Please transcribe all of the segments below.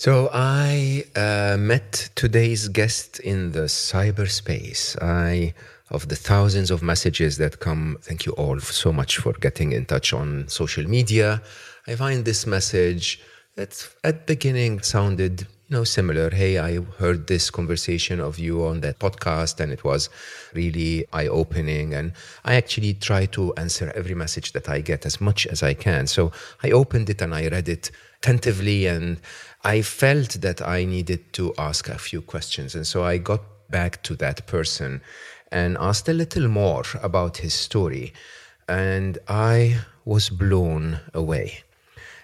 So I uh, met today's guest in the cyberspace. I of the thousands of messages that come. Thank you all so much for getting in touch on social media. I find this message that at beginning sounded you know similar. Hey, I heard this conversation of you on that podcast, and it was really eye opening. And I actually try to answer every message that I get as much as I can. So I opened it and I read it attentively and I felt that I needed to ask a few questions. And so I got back to that person and asked a little more about his story. And I was blown away.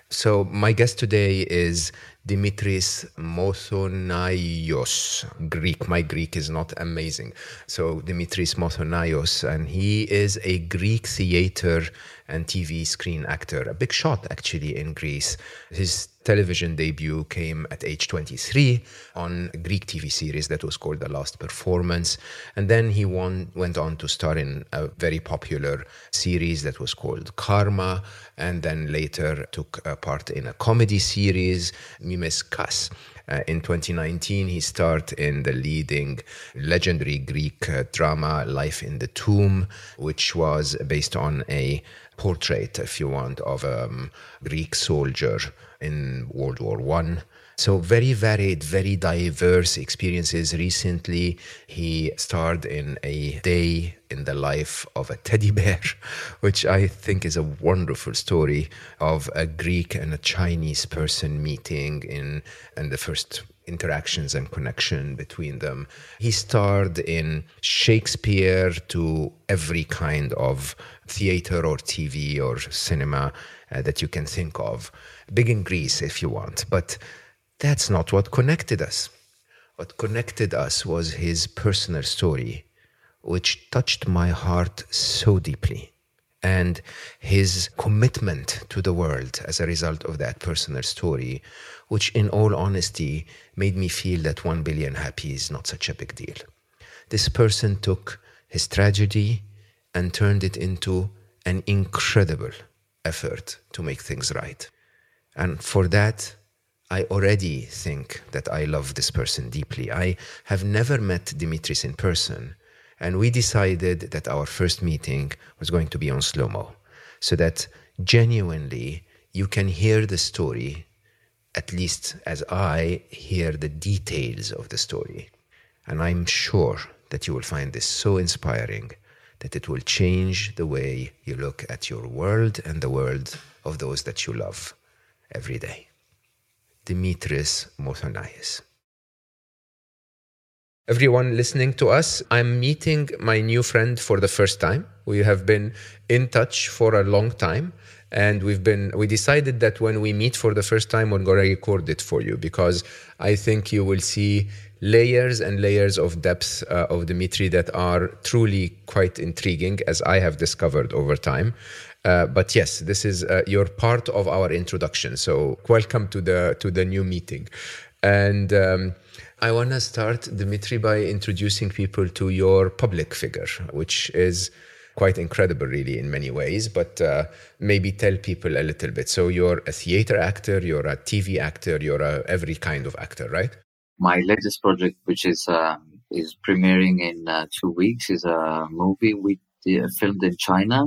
So, my guest today is Dimitris Mothonaios. Greek. My Greek is not amazing. So, Dimitris Mothonaios, and he is a Greek theater and TV screen actor, a big shot actually in Greece. His television debut came at age 23 on a Greek TV series that was called The Last Performance. And then he won, went on to star in a very popular series that was called Karma, and then later took part in a comedy series, Mimes Kas. Uh, in 2019, he starred in the leading legendary Greek uh, drama Life in the Tomb, which was based on a portrait, if you want, of a um, Greek soldier in World War One. So very varied, very diverse experiences. Recently, he starred in a day in the life of a teddy bear, which I think is a wonderful story of a Greek and a Chinese person meeting in and the first interactions and connection between them. He starred in Shakespeare to every kind of theater or TV or cinema uh, that you can think of. Big in Greece, if you want. But that's not what connected us. What connected us was his personal story, which touched my heart so deeply, and his commitment to the world as a result of that personal story, which, in all honesty, made me feel that one billion happy is not such a big deal. This person took his tragedy and turned it into an incredible effort to make things right. And for that, I already think that I love this person deeply. I have never met Dimitris in person, and we decided that our first meeting was going to be on Slo Mo, so that genuinely you can hear the story, at least as I hear the details of the story. And I'm sure that you will find this so inspiring that it will change the way you look at your world and the world of those that you love every day. Dimitris Mothonaios. Everyone listening to us, I'm meeting my new friend for the first time. We have been in touch for a long time and we've been we decided that when we meet for the first time we're going to record it for you because i think you will see layers and layers of depth uh, of dimitri that are truly quite intriguing as i have discovered over time uh, but yes, this is uh, your part of our introduction. So welcome to the to the new meeting, and um, I want to start Dimitri by introducing people to your public figure, which is quite incredible, really, in many ways. But uh, maybe tell people a little bit. So you're a theater actor, you're a TV actor, you're a every kind of actor, right? My latest project, which is uh, is premiering in uh, two weeks, is a movie we filmed in China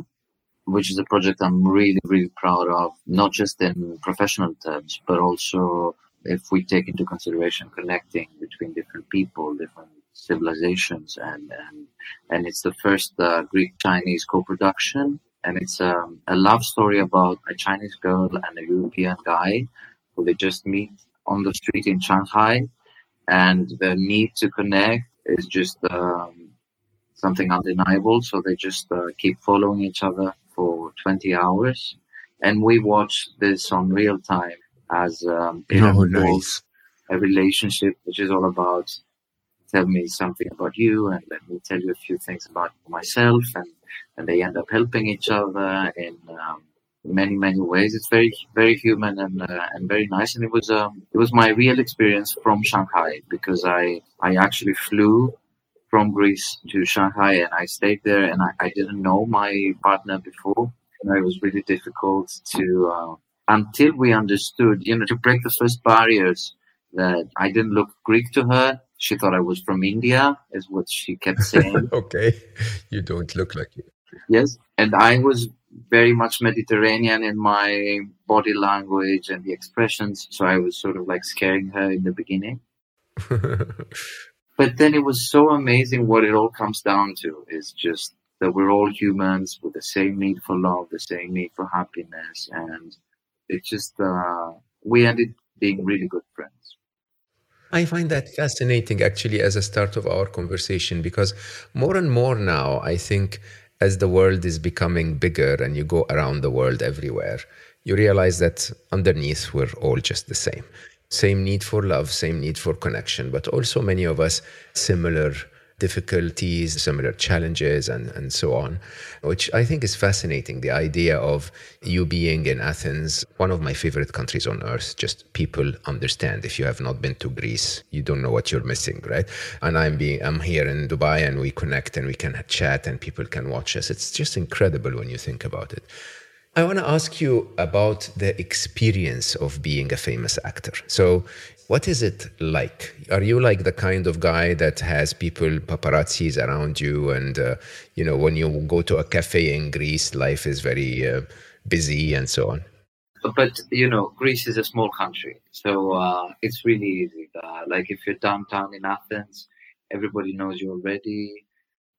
which is a project I'm really, really proud of, not just in professional terms, but also if we take into consideration connecting between different people, different civilizations, and and, and it's the first uh, Greek-Chinese co-production, and it's um, a love story about a Chinese girl and a European guy who they just meet on the street in Shanghai, and the need to connect is just um, something undeniable. So they just uh, keep following each other for 20 hours and we watch this on real time as um, oh, nice. a relationship, which is all about tell me something about you and let me tell you a few things about myself and, and they end up helping each other in um, many many ways. It's very very human and uh, and very nice. And it was um it was my real experience from shanghai because i i actually flew from greece to shanghai and i stayed there and i, I didn't know my partner before. And it was really difficult to uh, until we understood you know to break the first barriers that i didn't look greek to her she thought I was from India, is what she kept saying. okay, you don't look like it. Yes, and I was very much Mediterranean in my body language and the expressions, so I was sort of like scaring her in the beginning. but then it was so amazing what it all comes down to is just that we're all humans with the same need for love, the same need for happiness, and it's just uh, we ended being really good friends. I find that fascinating actually as a start of our conversation because more and more now, I think as the world is becoming bigger and you go around the world everywhere, you realize that underneath we're all just the same. Same need for love, same need for connection, but also many of us similar difficulties, similar challenges, and, and so on, which I think is fascinating. The idea of you being in Athens, one of my favorite countries on earth, just people understand. If you have not been to Greece, you don't know what you're missing, right? And I'm being, I'm here in Dubai and we connect and we can chat and people can watch us. It's just incredible when you think about it. I want to ask you about the experience of being a famous actor. So, what is it like? Are you like the kind of guy that has people, paparazzis around you, and uh, you know when you go to a cafe in Greece, life is very uh, busy and so on? But you know, Greece is a small country, so uh, it's really easy. Uh, like if you're downtown in Athens, everybody knows you already.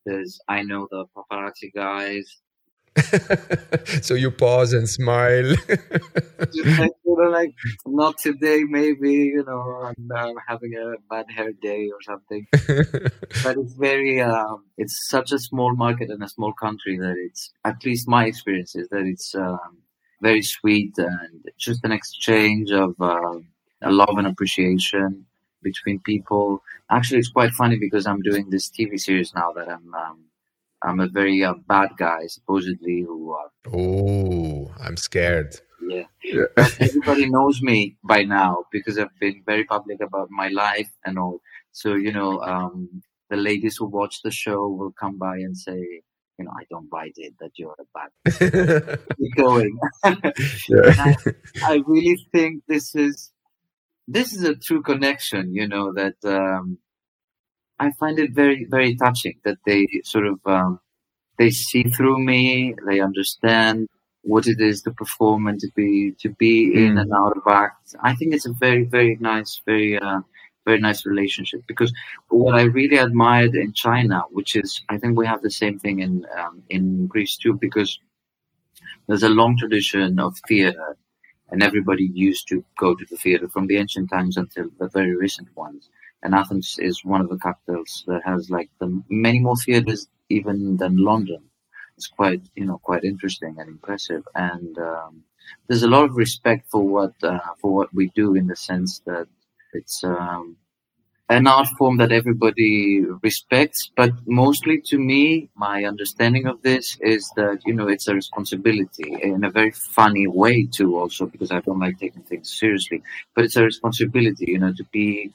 There's I know the paparazzi guys. so you pause and smile. like, you know, like not today, maybe you know, I'm, I'm, having a bad hair day or something. but it's very, um, it's such a small market and a small country that it's at least my experience is that it's um, very sweet and just an exchange of uh, love and appreciation between people. Actually, it's quite funny because I'm doing this TV series now that I'm. Um, I'm a very uh, bad guy, supposedly. Who? Uh, oh, I'm scared. Yeah, yeah. everybody knows me by now because I've been very public about my life and all. So you know, um, the ladies who watch the show will come by and say, you know, I don't buy it that you're a bad. Keep going. I, I, really think this is this is a true connection. You know that. Um, I find it very, very touching that they sort of um, they see through me. They understand what it is to perform and to be to be mm. in and out of act. I think it's a very, very nice, very, uh, very nice relationship. Because what I really admired in China, which is, I think we have the same thing in um, in Greece too, because there's a long tradition of theater, and everybody used to go to the theater from the ancient times until the very recent ones and Athens is one of the capitals that has like the many more theaters even than London. It's quite you know quite interesting and impressive, and um, there's a lot of respect for what uh, for what we do in the sense that it's um, an art form that everybody respects. But mostly to me, my understanding of this is that you know it's a responsibility in a very funny way too, also because I don't like taking things seriously. But it's a responsibility, you know, to be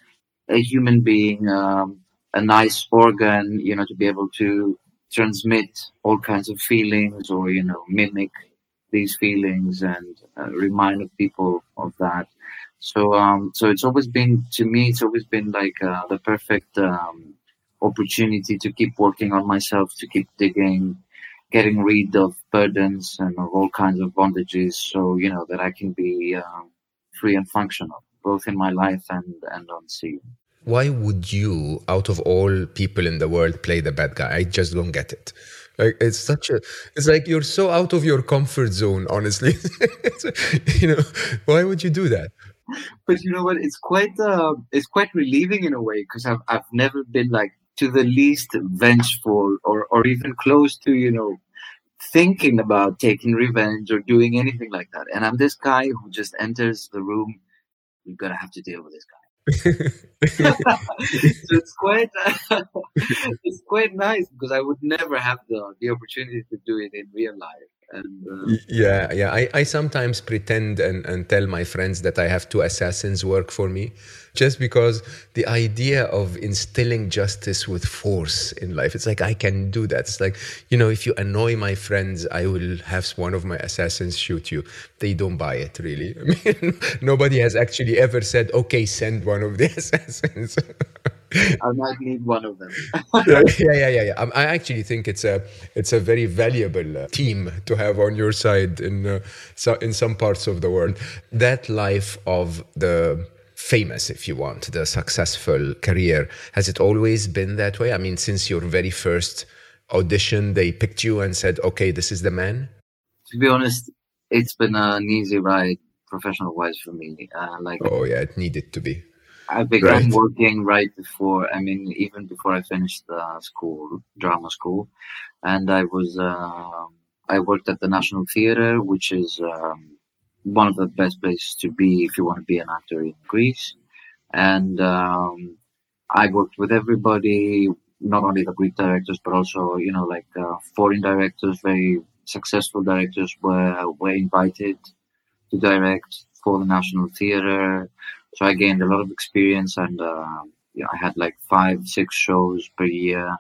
a human being um, a nice organ, you know, to be able to transmit all kinds of feelings or, you know, mimic these feelings and uh, remind people of that. So, um, so it's always been, to me, it's always been like uh, the perfect um, opportunity to keep working on myself, to keep digging, getting rid of burdens and of all kinds of bondages so, you know, that I can be uh, free and functional both in my life and, and on scene. Why would you, out of all people in the world, play the bad guy? I just don't get it. Like it's such a, it's like you're so out of your comfort zone. Honestly, you know, why would you do that? But you know what? It's quite, uh, it's quite relieving in a way because I've, I've never been like to the least vengeful or, or even close to, you know, thinking about taking revenge or doing anything like that. And I'm this guy who just enters the room. You're gonna have to deal with this guy. so it's quite it's quite nice because I would never have the the opportunity to do it in real life. And, uh, yeah, yeah. I, I sometimes pretend and, and tell my friends that I have two assassins work for me just because the idea of instilling justice with force in life, it's like I can do that. It's like, you know, if you annoy my friends, I will have one of my assassins shoot you. They don't buy it, really. I mean, nobody has actually ever said, okay, send one of the assassins. I might need one of them. yeah, yeah, yeah, yeah. I actually think it's a it's a very valuable uh, team to have on your side in uh, so in some parts of the world. That life of the famous, if you want, the successful career, has it always been that way? I mean, since your very first audition, they picked you and said, "Okay, this is the man." To be honest, it's been an easy ride, professional wise, for me. Uh, like, oh yeah, it needed to be. I began right. working right before. I mean, even before I finished the school, drama school, and I was. Uh, I worked at the National Theatre, which is um, one of the best places to be if you want to be an actor in Greece. And um, I worked with everybody, not only the Greek directors, but also you know like uh, foreign directors, very successful directors were were invited to direct for the National Theatre. So I gained a lot of experience, and uh, I had like five, six shows per year.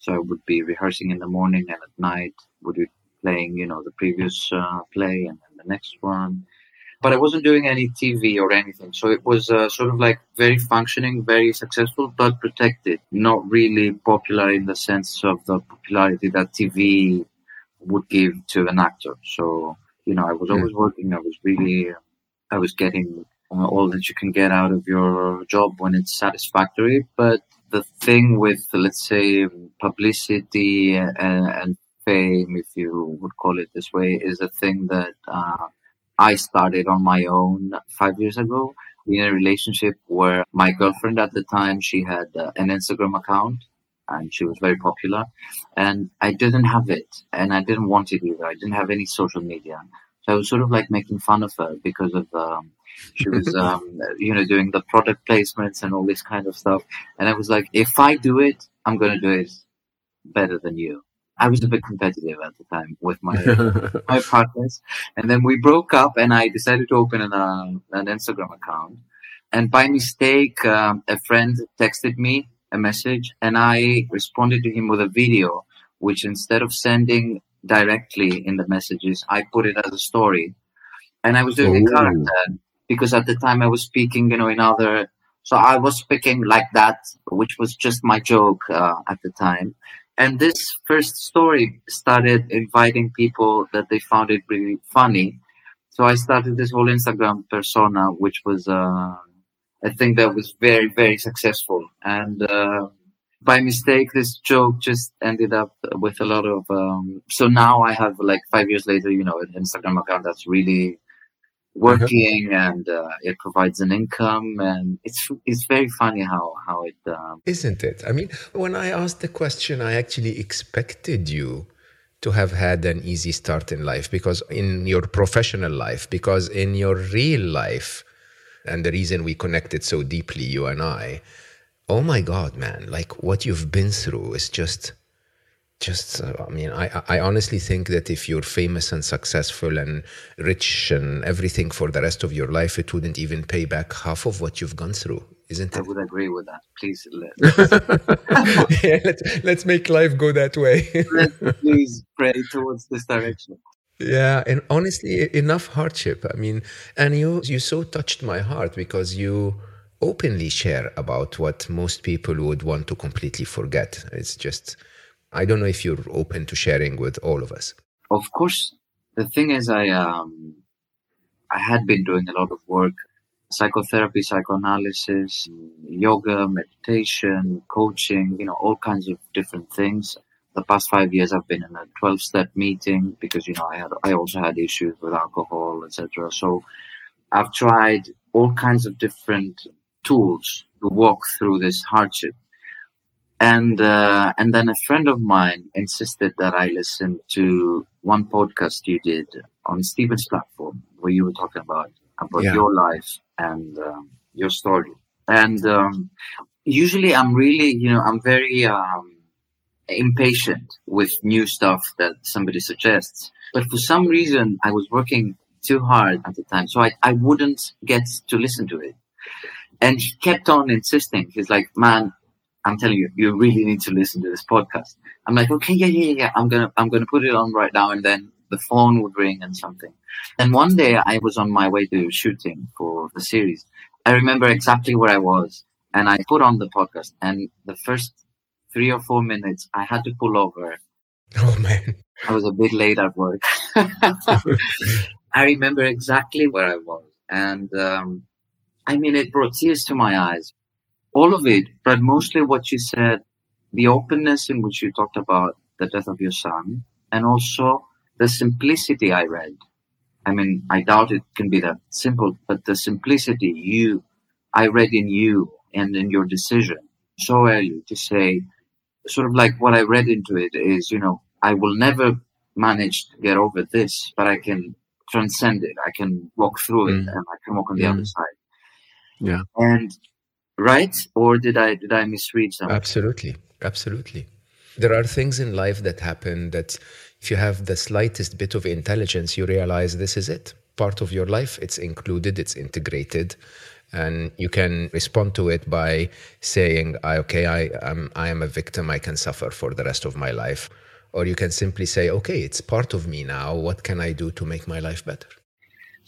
So I would be rehearsing in the morning, and at night would be playing, you know, the previous uh, play and then the next one. But I wasn't doing any TV or anything, so it was uh, sort of like very functioning, very successful, but protected. Not really popular in the sense of the popularity that TV would give to an actor. So you know, I was always working. I was really, I was getting all that you can get out of your job when it's satisfactory. But the thing with, let's say, publicity and, and fame, if you would call it this way, is a thing that uh, I started on my own five years ago in a relationship where my girlfriend at the time she had uh, an Instagram account and she was very popular and I didn't have it and I didn't want it either. I didn't have any social media. So I was sort of like making fun of her because of um, she was, um, you know, doing the product placements and all this kind of stuff. And I was like, if I do it, I'm going to do it better than you. I was a bit competitive at the time with my my partners, and then we broke up, and I decided to open an uh, an Instagram account. And by mistake, um, a friend texted me a message, and I responded to him with a video, which instead of sending directly in the messages, I put it as a story, and I was doing Ooh. a character because at the time I was speaking, you know, in other. So I was speaking like that, which was just my joke uh, at the time. And this first story started inviting people that they found it really funny. So I started this whole Instagram persona, which was uh, a thing that was very, very successful. And uh, by mistake, this joke just ended up with a lot of. Um, so now I have like five years later, you know, an Instagram account that's really uh-huh. working and uh, it provides an income and it's it's very funny how how it um... isn't it i mean when i asked the question i actually expected you to have had an easy start in life because in your professional life because in your real life and the reason we connected so deeply you and i oh my god man. Like what you've been through is just just uh, i mean I, I honestly think that if you're famous and successful and rich and everything for the rest of your life it wouldn't even pay back half of what you've gone through isn't it? i would agree with that. Please let, yeah, let's, let's make life go that way. Please pray towards this direction. Yeah and honestly enough hardship. I mean and you you so touched my heart because you openly share about what most people would want to completely forget it's just I don't know if you're open to sharing with all of us. Of course. The thing is, I um, I had been doing a lot of work, psychotherapy, psychoanalysis, yoga, meditation, coaching, you know, all kinds of different things. The past five years, I've been in a 12 step meeting because, you know, I had, I also had issues with alcohol, etc. So I've tried all kinds of different tools to walk through this hardship And uh, and then a friend of mine insisted that I listen to one podcast you did on Stephen's platform where you were talking about about Yeah. your life and um, your story. And um, usually, I'm really, you know, I'm very um, impatient with new stuff that somebody suggests. But for some reason, I was working too hard at the time, so I, I wouldn't get to listen to it. And he kept on insisting. He's like, "Man, I'm telling you, you really need to listen to this podcast." I'm like, "Okay, yeah, yeah, yeah. I'm gonna, I'm gonna put it on right now." And then the phone would ring and something. And one day, I was on my way to shooting for the series. I remember exactly where I was, and I put on the podcast. And the first three or four minutes, I had to pull over. Oh man. I was a bit late at work. I remember exactly where I was. And um, I mean, it brought tears to my eyes. All of it, but mostly what you said, the openness in which you talked about the death of your son, and also the simplicity I read. I mean, I doubt it can be that simple, but the simplicity you, I read in you and in your decision so early to say, sort of like what I read into it is, you know, I will never manage to get over this, but I can transcend it. I can walk through it Mm. and I can walk on the Mm. other side. Yeah. And right? Or did I did I misread something? Absolutely. Absolutely. There are things in life that happen that if you have the slightest bit of intelligence, you realize this is it. Part of your life, it's included, it's integrated. And you can respond to it by saying, "I- okay, I am, I am a victim, I can suffer for the rest of my life. Or you can simply say, okay, it's part of me now. What can I do to make my life better?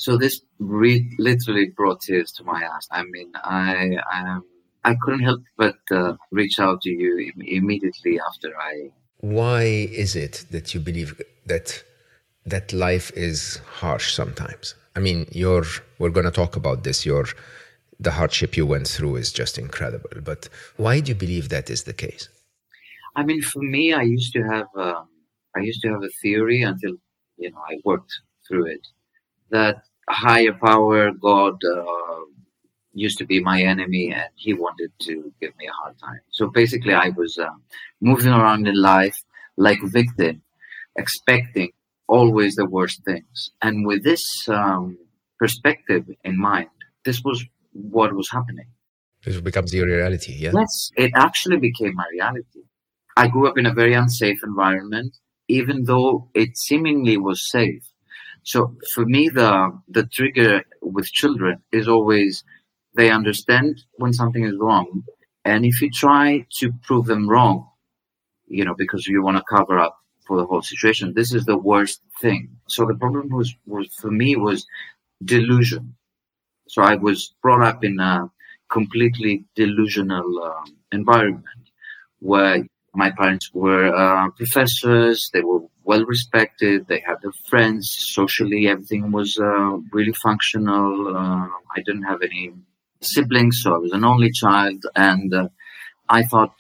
So this re- literally brought tears to my eyes. I mean, I um, I couldn't help but uh, reach out to you Im- immediately after I. Why is it that you believe that that life is harsh sometimes? I mean, your we're going to talk about this. Your the hardship you went through is just incredible. But why do you believe that is the case? I mean, for me, I used to have um, I used to have a theory until you know I worked through it that higher power, God, uh, used to be my enemy, and He wanted to give me a hard time. So basically, I was um, moving around in life like a victim, expecting always the worst things. And with this um, perspective in mind, this was what was happening. It becomes your reality. Yeah. Yes, it actually became my reality. I grew up in a very unsafe environment, even though it seemingly was safe. So for me, the the trigger with children is always they understand when something is wrong, and if you try to prove them wrong, you know, because you want to cover up for the whole situation, this is the worst thing. So the problem was was for me was delusion. So I was brought up in a completely delusional um, environment where my parents were uh, professors, they were well respected, they had their friends, socially everything was uh, really functional. Uh, I didn't have any siblings, so I was an only child, and uh, I thought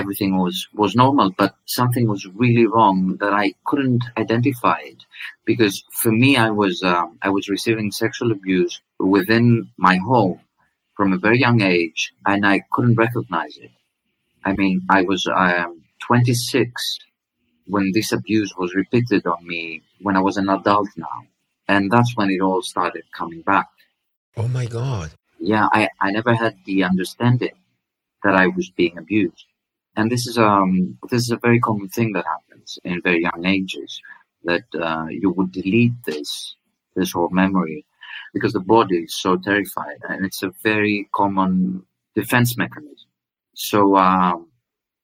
everything was was normal, but something was really wrong that I couldn't identify it because for me, I was um, I was receiving sexual abuse within my home from a very young age, and I couldn't recognize it. I mean, I was um, 26 when this abuse was repeated on me when I was an adult now, and that's when it all started coming back. Oh my God. Yeah, I, I never had the understanding that I was being abused, and this is um this is a very common thing that happens in very young ages that uh, you would delete this this whole memory because the body is so terrified, and it's a very common defense mechanism. So um,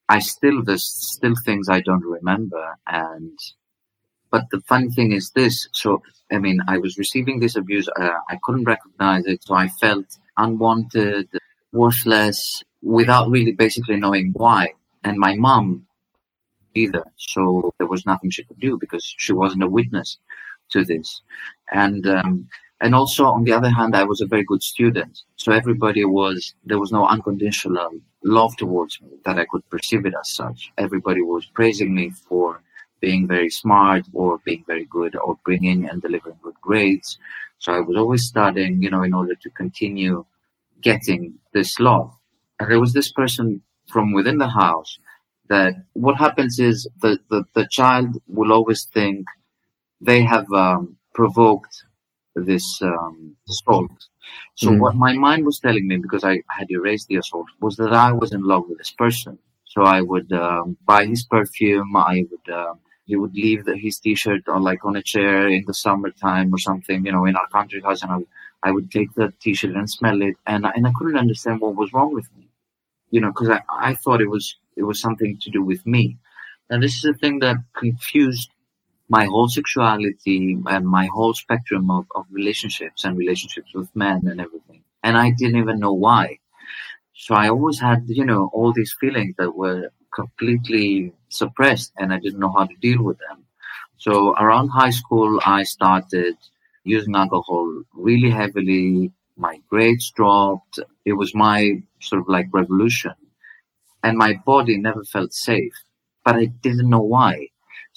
I still there's still things I don't remember, and but the funny thing is this. So I mean, I was receiving this abuse. Uh, I couldn't recognize it, so I felt unwanted, worthless, without really basically knowing why. And my mom either, so there was nothing she could do because she wasn't a witness to this. And um, and also on the other hand, I was a very good student, so everybody was there was no unconditional love towards me that I could perceive it as such. Everybody was praising me for being very smart or being very good or bringing and delivering good grades. So I was always studying, you know, in order to continue getting this love. And there was this person from within the house that what happens is the, the, the child will always think they have um, provoked this um, assault. So mm. what my mind was telling me, because I had erased the assault, was that I was in love with this person. So I would um, buy his perfume. I would uh, he would leave the, his t-shirt on like on a chair in the summertime or something, you know, in our country house, and I, I would take the t-shirt and smell it, and and I couldn't understand what was wrong with me, you know, because I, I thought it was it was something to do with me, and this is a thing that confused my whole sexuality and my whole spectrum of, of relationships and relationships with men and everything, and I didn't even know why. So I always had, you know, all these feelings that were completely suppressed and I didn't know how to deal with them. So around high school, I started using alcohol really heavily. My grades dropped. It was my sort of like revolution. And my body never felt safe, but I didn't know why.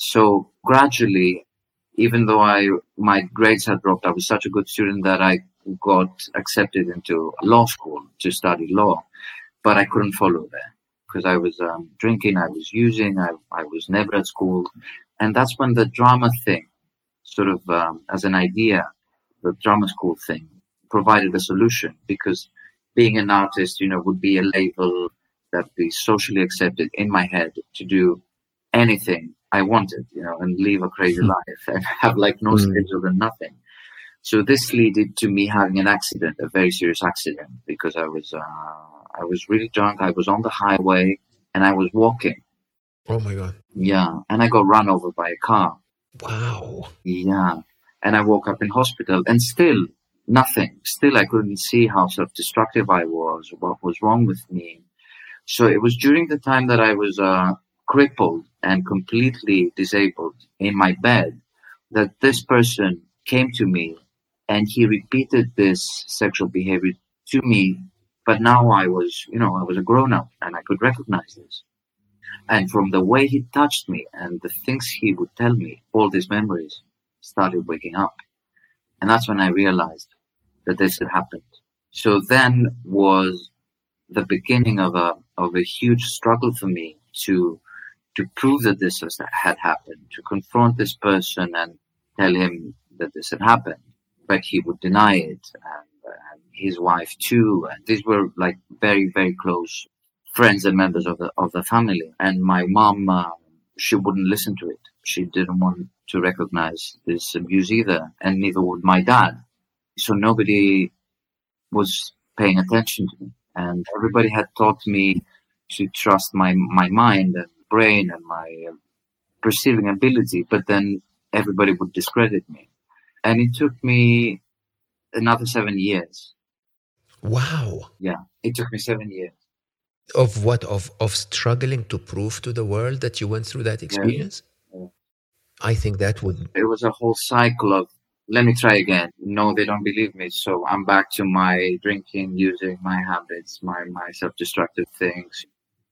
So gradually, even though I, my grades had dropped, I was such a good student that I got accepted into law school to study law, but I couldn't follow there because I was um, drinking, I was using, I, I was never at school. And that's when the drama thing, sort of um, as an idea, the drama school thing provided a solution because being an artist, you know, would be a label that be socially accepted in my head to do anything I wanted, you know, and live a crazy hmm. life and have like no mm. schedule and nothing. So this led to me having an accident, a very serious accident, because I was uh, I was really drunk. I was on the highway and I was walking. Oh my God. Yeah. And I got run over by a car. Wow. Yeah. And I woke up in hospital and still nothing. Still, I couldn't see how self destructive I was, what was wrong with me. So it was during the time that I was uh, crippled and completely disabled in my bed that this person came to me and he repeated this sexual behavior to me but now I was, you know, I was a grown up and I could recognize this. And from the way he touched me and the things he would tell me, all these memories started waking up. And that's when I realized that this had happened. So then was the beginning of a, of a huge struggle for me to, to prove that this was, had happened, to confront this person and tell him that this had happened. But he would deny it. And his wife too. And these were like very, very close friends and members of the of the family. And my mom, uh, she wouldn't listen to it. She didn't want to recognize this abuse either, and neither would my dad. So nobody was paying attention to me, and everybody had taught me to trust my my mind and brain and my uh, perceiving ability. But then everybody would discredit me, and it took me another seven years Wow. Yeah, it took me seven years. Of what? Of of struggling to prove to the world that you went through that experience. Yeah. Yeah. I think that would. It was a whole cycle of let me try again. No, they don't believe me, so I'm back to my drinking, using, my habits, my my self-destructive things,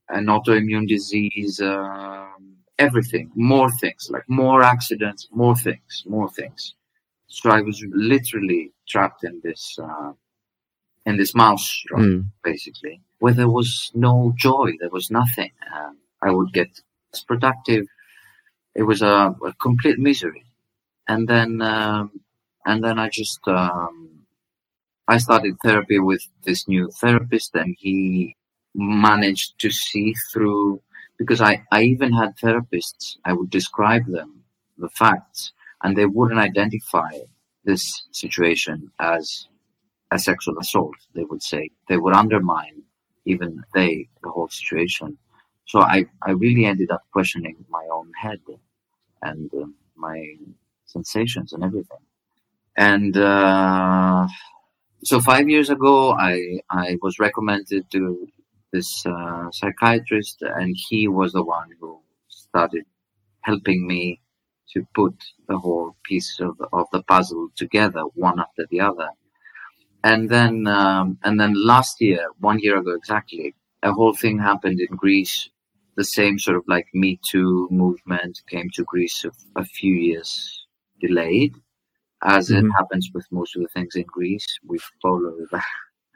an autoimmune disease, um, everything, more things, like more accidents, more things, more things. So I was literally trapped in this. Uh, in this mouse mm. basically, where there was no joy, there was nothing. Um, I would get less productive. It was a, a complete misery. And then, um, and then I just, um, I started therapy with this new therapist and he managed to see through, because I, I even had therapists, I would describe them, the facts, and they wouldn't identify this situation as a sexual assault, they would say. They would undermine even they, the whole situation. So I, I really ended up questioning my own head and uh, my sensations and everything. And uh, so five years ago, I, I was recommended to this uh, psychiatrist, and he was the one who started helping me to put the whole piece of, of the puzzle together, one after the other and then um, and then last year, one year ago exactly, a whole thing happened in Greece. The same sort of like Me Too movement came to Greece a, a few years delayed, as mm-hmm. it happens with most of the things in Greece. We follow the,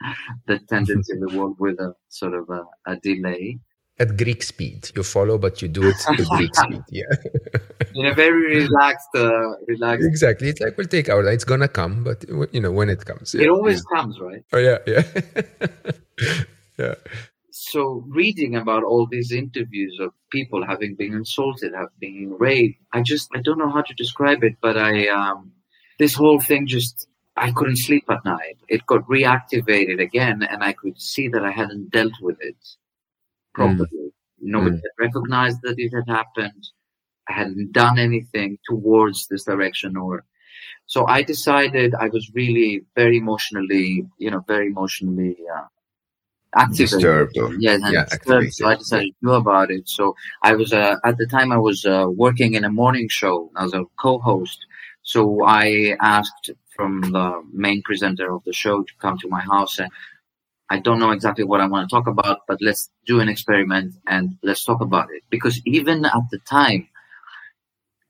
the tendency in the world with a sort of a, a delay. at Greek speed. You follow, but you do it at Greek speed. Yeah. In a very relaxed, uh, relaxed. Exactly. It's like we'll take our. It's gonna come, but you know when it comes. Yeah. It always yeah. comes, right? Oh yeah, yeah, yeah. So reading about all these interviews of people having been insulted, having been raped, I just I don't know how to describe it, but I um, this whole thing just I couldn't sleep at night. It got reactivated again, and I could see that I hadn't dealt with it properly. Mm. Nobody mm. had recognized that it had happened. I hadn't done anything towards this direction or so I decided I was really very emotionally, you know, very emotionally uh, activated. Disturbed. Or, yes, yeah, disturbed. So I decided to do about it. So I was, uh, at the time I was uh, working in a morning show as a co-host. So I asked from the main presenter of the show to come to my house and I don't know exactly what I want to talk about, but let's do an experiment and let's talk about it. Because even at the time,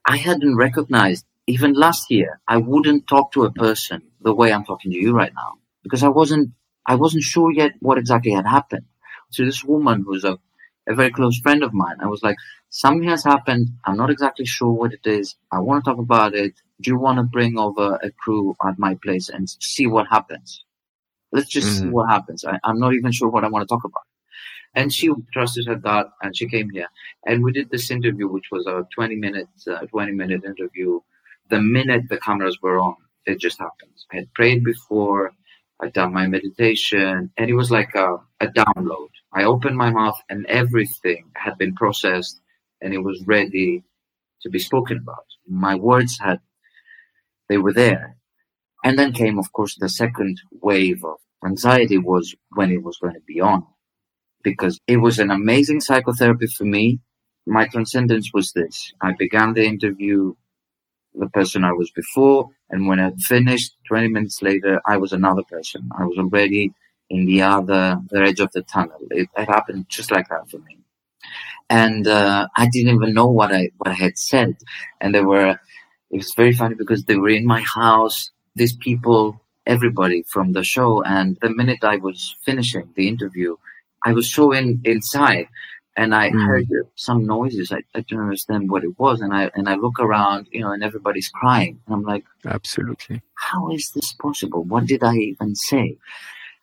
I hadn't recognized, even last year, I wouldn't talk to a person the way I'm talking to you right now because I wasn't, I wasn't sure yet what exactly had happened. So this woman who's a, a very close friend of mine, I was like, something has happened. I'm not exactly sure what it is. I want to talk about it. Do you want to bring over a crew at my place and see what happens? Let's just mm-hmm. see what happens. I, I'm not even sure what I want to talk about. And she trusted her gut and she came here. And we did this interview, which was a 20 minute, uh, 20 minute interview. The minute the cameras were on, it just happened. I had prayed before. I'd done my meditation and it was like a, a download. I opened my mouth and everything had been processed and it was ready to be spoken about. My words had, they were there. And then came, of course, the second wave of anxiety was when it was going to be on because it was an amazing psychotherapy for me. My transcendence was this. I began the interview, the person I was before, and when I finished 20 minutes later, I was another person. I was already in the other, the edge of the tunnel. It, it happened just like that for me. And, uh, I didn't even know what I, what I had said. And there were, it was very funny because they were in my house. These people everybody from the show. And the minute I was finishing the interview, I was so in, inside and I mm. heard some noises. I, I didn't understand what it was. And I, and I look around, you know, and everybody's crying. And I'm like, absolutely. How is this possible? What did I even say?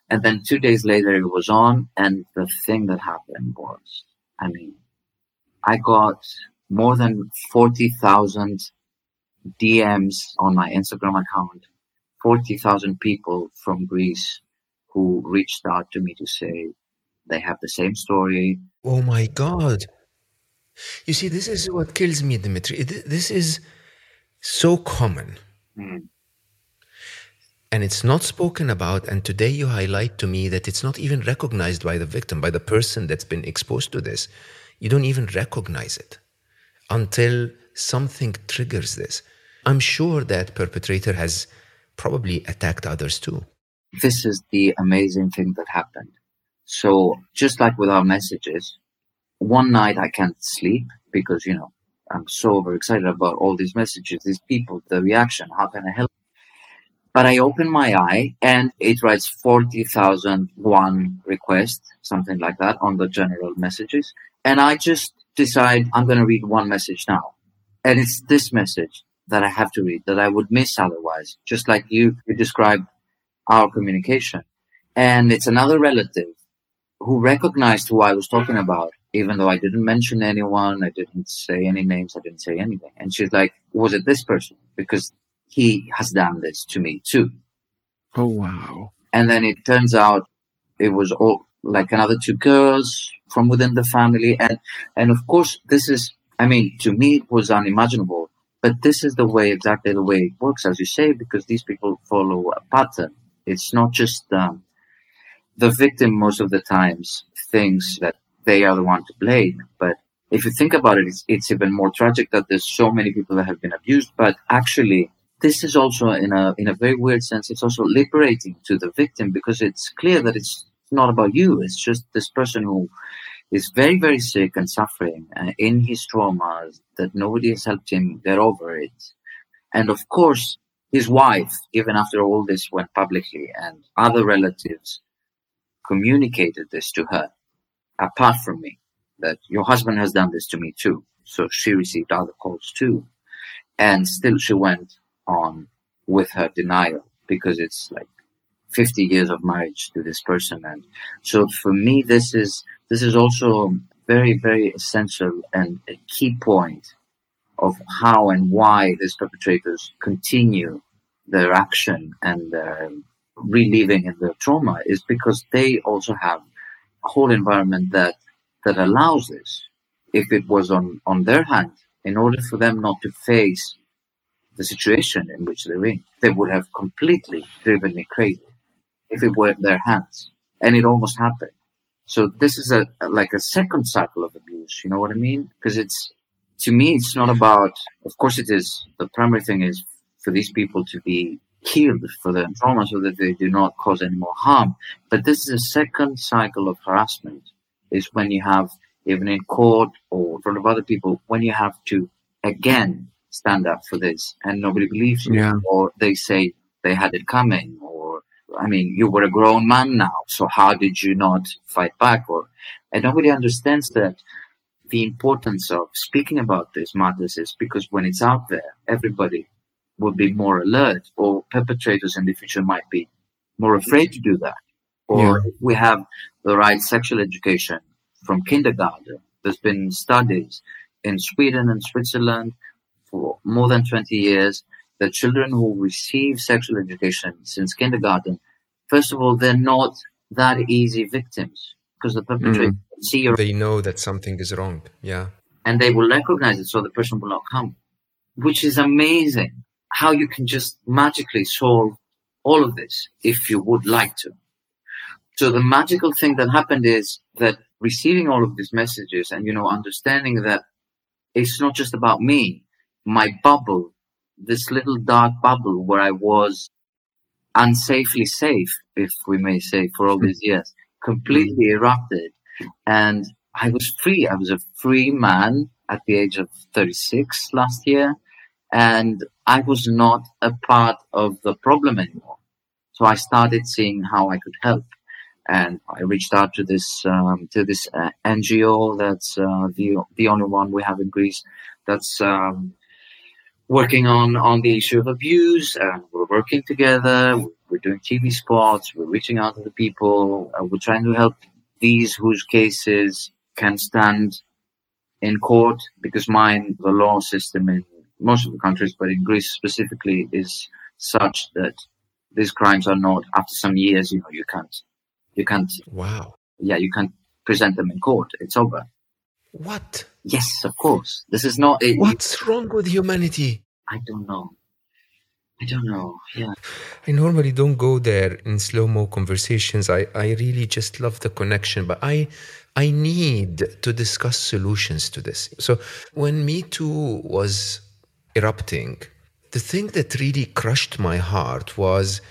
And then two days later it was on. And the thing that happened was, I mean, I got more than 40,000 DMs on my Instagram account 40,000 people from Greece who reached out to me to say they have the same story. Oh my God. You see, this is what kills me, Dimitri. This is so common. Mm. And it's not spoken about. And today you highlight to me that it's not even recognized by the victim, by the person that's been exposed to this. You don't even recognize it until something triggers this. I'm sure that perpetrator has probably attacked others too. This is the amazing thing that happened. So just like with our messages, one night I can't sleep because, you know, I'm so overexcited about all these messages, these people, the reaction. How can I help? But I open my eye and it writes 40,001 requests, something like that on the general messages. And I just decide I'm going to read one message now. And it's this message that I have to read that I would miss otherwise, just like you, you described our communication. And it's another relative who recognized who I was talking about, even though I didn't mention anyone, I didn't say any names, I didn't say anything. And she's like, was it this person? Because he has done this to me too. Oh, wow. And then it turns out it was all like another two girls from within the family. And, and of course, this is, I mean, to me, it was unimaginable but this is the way, exactly the way it works, as you say, because these people follow a pattern. It's not just um, the victim most of the times thinks that they are the one to blame. But if you think about it, it's, it's even more tragic that there's so many people that have been abused. But actually, this is also in a in a very weird sense. It's also liberating to the victim because it's clear that it's not about you. It's just this person who is very, very sick and suffering uh, in his traumas that nobody has helped him get over it. And of course, his wife, even after all this went publicly and other relatives communicated this to her, apart from me. that your husband has done this to me too. So she received other calls too. And still she went on with her denial because it's like 50 years of marriage to this person. And so for me, this is, this is also very, very essential and a key point of how and why these perpetrators continue their action and uh, reliving in their trauma is because they also have a whole environment that that allows this. If it was on on their hand, in order for them not to face the situation in which they're in, they would have completely driven me crazy if it were in their hands, and it almost happened. So this is a like a second cycle of abuse. You know what I mean? Because it's to me, it's not about. Of course, it is. The primary thing is for these people to be healed for their trauma so that they do not cause any more harm. But this is a second cycle of harassment is when you have, even in court or in front of other people, when you have to again stand up for this and nobody believes you yeah. or they say they had it coming or, I mean, you were a grown man now. So how did you not fight back? Or, and nobody understands that the importance of speaking about these matters is because when it's out there, everybody will be more alert, or perpetrators in the future might be more afraid to do that. Or yeah. we have the right sexual education from kindergarten. There's been studies in Sweden and Switzerland for more than 20 years that children who receive sexual education since kindergarten, first of all, they're not that easy victims because the perpetrator mm. see your they know that something is wrong yeah and they will recognize it so the person will not come which is amazing how you can just magically solve all of this if you would like to. So the magical thing that happened is that receiving all of these messages and, you know, understanding that it's not just about me, my bubble, this little dark bubble where I was unsafely safe, if we may say, for all these years, completely erupted. And I was free. I was a free man at the age of 36 last year and I was not a part of the problem anymore. So I started seeing how I could help, and I reached out to this um, to this uh, NGO that's uh, the the only one we have in Greece that's um, working on on the issue of abuse. And we're working together. We're doing TV spots. We're reaching out to the people. Uh, we're trying to help these whose cases can stand in court because mine the law system in most of the countries, but in Greece specifically, is such that these crimes are not after some years. You know, you can't, you can't. Wow. Yeah, you can't present them in court. It's over. What? Yes, of course. This is not. A, What's wrong with humanity? I don't know. I don't know. Yeah. I normally don't go there in Slo Mo conversations. I, I really just love the connection, but I I need to discuss solutions to this. So when Me Too was erupting, the thing that really crushed my heart was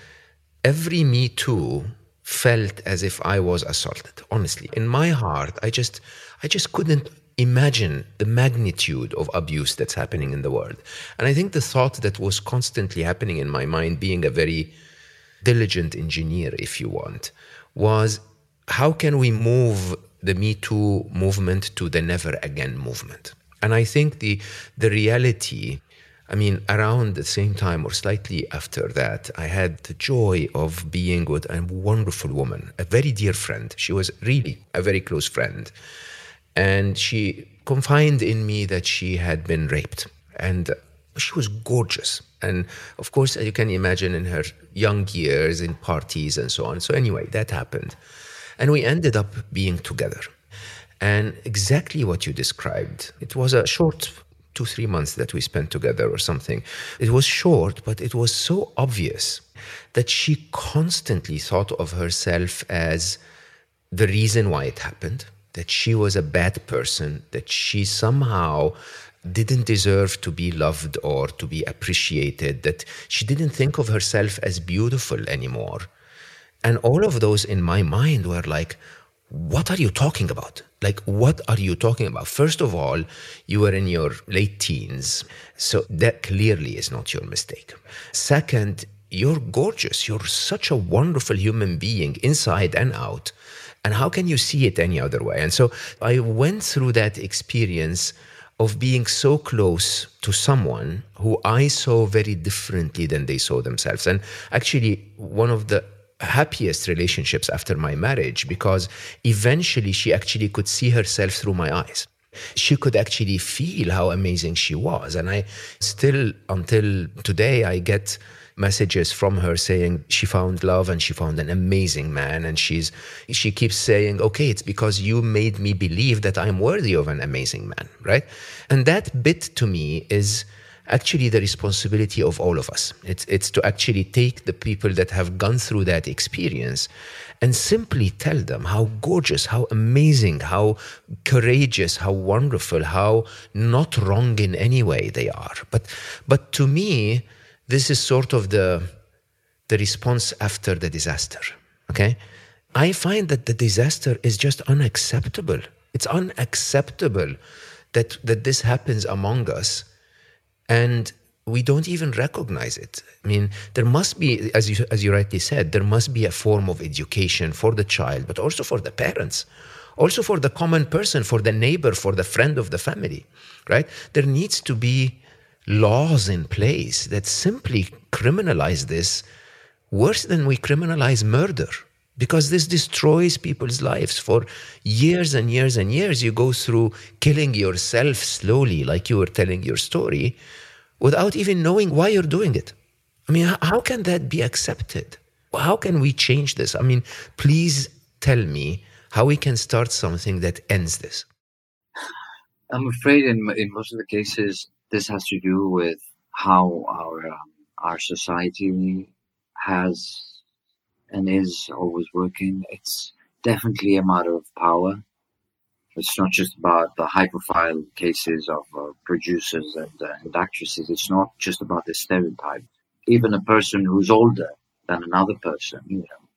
every Me Too felt as if I was assaulted. Honestly, in my heart, I just, I just couldn't imagine the magnitude of abuse that's happening in the world. And I think the thought that was constantly happening in my mind, being a very diligent engineer, if you want, was how can we move the Me Too movement to the Never Again movement? And I think the the reality I mean, around the same time or slightly after that, I had the joy of being with a wonderful woman, a very dear friend. She was really a very close friend. And she confided in me that she had been raped. And she was gorgeous. And of course, you can imagine in her young years, in parties and so on. So, anyway, that happened. And we ended up being together. And exactly what you described. It was a short two, three months that we spent together or something. It was short, but it was so obvious that she constantly thought of herself as the reason why it happened, that she was a bad person, that she somehow didn't deserve to be loved or to be appreciated, that she didn't think of herself as beautiful anymore. And all of those in my mind were like, what are you talking about? Like, what are you talking about? First of all, you were in your late teens, so that clearly is not your mistake. Second, you're gorgeous. You're such a wonderful human being, inside and out. And how can you see it any other way? And so I went through that experience of being so close to someone who I saw very differently than they saw themselves. And actually, one of the happiest relationships after my marriage because eventually she actually could see herself through my eyes. She could actually feel how amazing she was. And I still, until today, I get messages from her saying she found love and she found an amazing man. And she's she keeps saying okay it's because you made me believe that i'm worthy of an amazing man right? And that bit to me is actually the responsibility of all of us. It's it's to actually take the people that have gone through that experience and simply tell them how gorgeous how amazing how courageous how wonderful how not wrong in any way they are. But but to me this is sort of the the response after the disaster okay? I find that the disaster is just unacceptable. It's unacceptable that that this happens among us and we don't even recognize it. I mean there must be as you as you rightly said there must be a form of education for the child but also for the parents also for the common person for the neighbor for the friend of the family right? There needs to be laws in place that simply criminalize this worse than we criminalize murder. Because this destroys people's lives for years and years and years. You go through killing yourself slowly like you were telling your story without even knowing why you're doing it. I mean how can that be accepted? How can we change this? I mean please tell me how we can start something that ends this. I'm afraid in, in most of the cases this has to do with how our um, our society has and is always working. It's definitely a matter of power. It's not just about the high profile cases of uh, producers and, uh, and actresses. It's not just about the stereotype. Even a person who's older than another person, you know,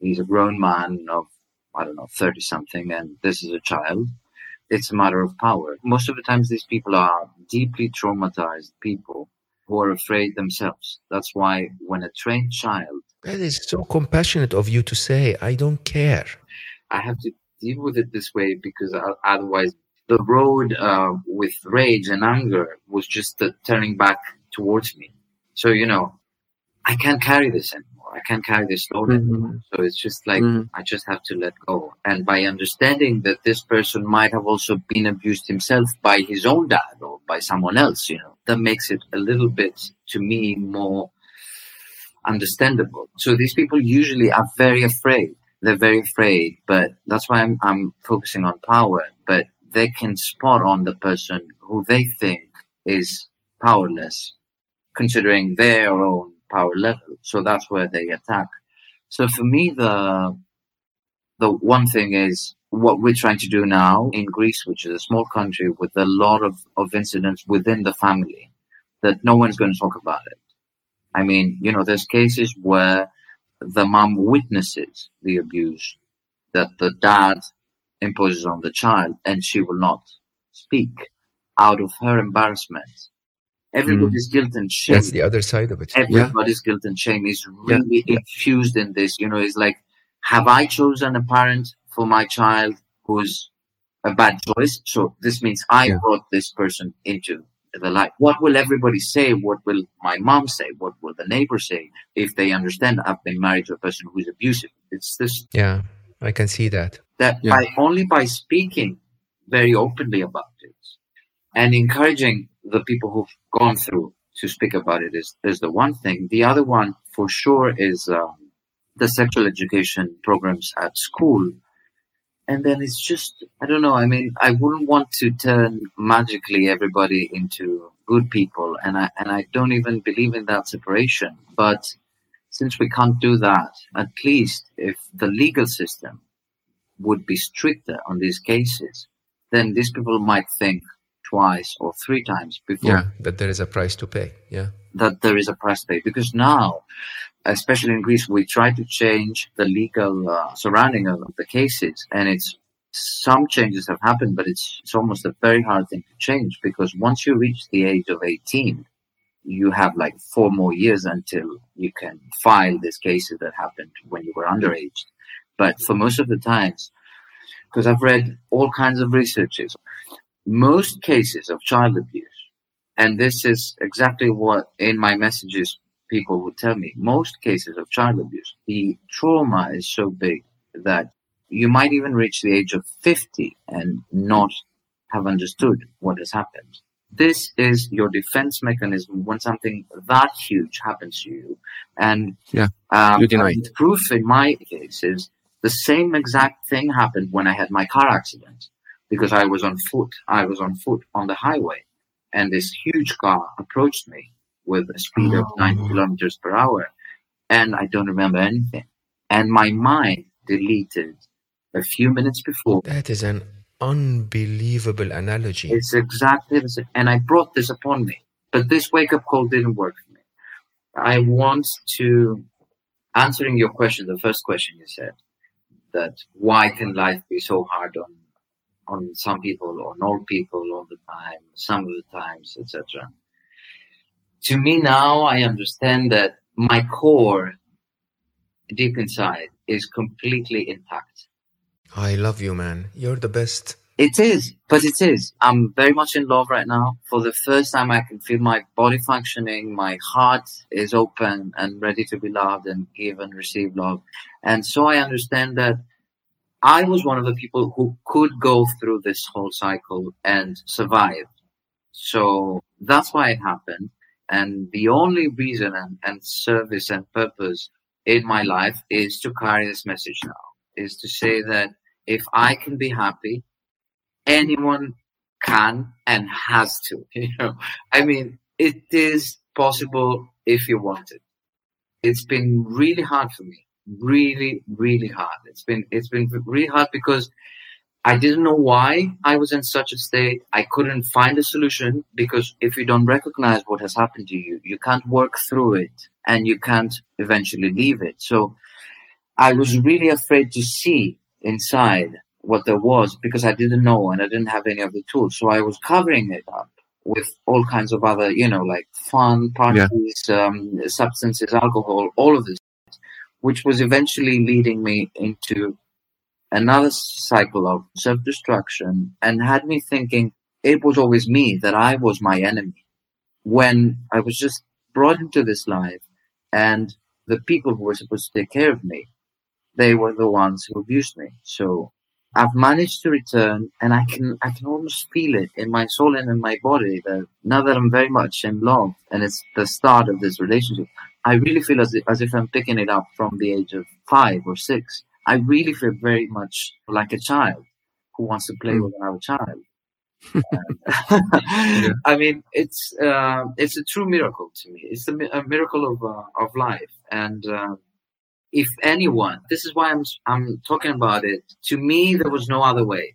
he's a grown man of, I don't know, 30 something, and this is a child it's a matter of power. Most of the times, these people are deeply traumatized people who are afraid themselves. That's why when a trained child. That is so compassionate of you to say, I don't care. I have to deal with it this way because otherwise, the road uh, with rage and anger was just uh, turning back towards me. So, you know, I can't carry this anymore. I can't carry this load mm-hmm. anymore. So it's just like mm-hmm. I just have to let go. And by understanding that this person might have also been abused himself by his own dad or by someone else, you know, that makes it a little bit to me more understandable. So these people usually are very afraid. They're very afraid, but that's why I'm, I'm focusing on power. But they can spot on the person who they think is powerless, considering their own power level. So that's where they attack. So for me, the the one thing is what we're trying to do now in Greece, which is a small country with a lot of, of incidents within the family, that no one's going to talk about it. I mean, you know, there's cases where the mom witnesses the abuse that the dad imposes on the child and she will not speak out of her embarrassment Everybody's mm. guilt and shame. That's the other side of it. Everybody's yeah. guilt and shame is really yeah. infused in this. You know, it's like, have I chosen a parent for my child who's a bad choice? So this means I yeah. brought this person into the life. What will everybody say? What will my mom say? What will the neighbor say if they understand I've been married to a person who's abusive? It's this. Yeah, I can see that. That by only by speaking very openly about it and encouraging the people who've gone through to speak about it is, is the one thing. The other one, for sure, is um, the sexual education programs at school. And then it's just, I don't know. I mean, I wouldn't want to turn magically everybody into good people. And I, and I don't even believe in that separation. But since we can't do that, at least if the legal system would be stricter on these cases, then these people might think, twice or three times before. Yeah, that there is a price to pay. Yeah. That there is a price to pay. Because now, especially in Greece, we try to change the legal uh, surrounding of the cases. And it's some changes have happened, but it's, it's almost a very hard thing to change because once you reach the age of 18, you have like four more years until you can file these cases that happened when you were underage. But for most of the times, because I've read all kinds of researches, most cases of child abuse, and this is exactly what in my messages people would tell me, most cases of child abuse, the trauma is so big that you might even reach the age of 50 and not have understood what has happened. This is your defense mechanism when something that huge happens to you. And yeah, um, you deny the proof in my case is the same exact thing happened when I had my car accident because I was on foot. I was on foot on the highway and this huge car approached me with a speed oh. of 90 kilometers per hour. And I don't remember anything. And my mind deleted a few minutes before. That is an unbelievable analogy. It's exactly the same. And I brought this upon me. But this wake up call didn't work for me. I want to, answering your question, the first question you said, that why can life be so hard on on some people, on all people all the time, some of the times, etc. To me now, I understand that my core deep inside is completely intact. I love you, man. You're the best. It is, but it is. I'm very much in love right now. For the first time, I can feel my body functioning. My heart is open and ready to be loved and give and receive love. And so I understand that I was one of the people who could go through this whole cycle and survive. So that's why it happened. And the only reason and, and service and purpose in my life is to carry this message now, is to say that if I can be happy, anyone can and has to. You know, I mean, it is possible if you want it. It's been really hard for me, really, really hard. It's been it's been really hard because I didn't know why I was in such a state. I couldn't find a solution because if you don't recognize what has happened to you, you can't work through it and you can't eventually leave it. So I was really afraid to see inside what there was because I didn't know and I didn't have any of the tools. So I was covering it up with all kinds of other, you know, like fun parties, yeah. um, substances, alcohol, all of this, which was eventually leading me into another cycle of self destruction and had me thinking it was always me that I was my enemy when I was just brought into this life and the people who were supposed to take care of me they were the ones who abused me. So I've managed to return and I can I can almost feel it in my soul and in my body that now that I'm very much in love and it's the start of this relationship, I really feel as if, as if I'm picking it up from the age of five or six. I really feel very much like a child who wants to play mm. with another child. yeah. I mean, it's uh, it's a true miracle to me. It's a, a miracle of uh, of life, and uh, if anyone, this is why I'm I'm talking about it. To me, there was no other way.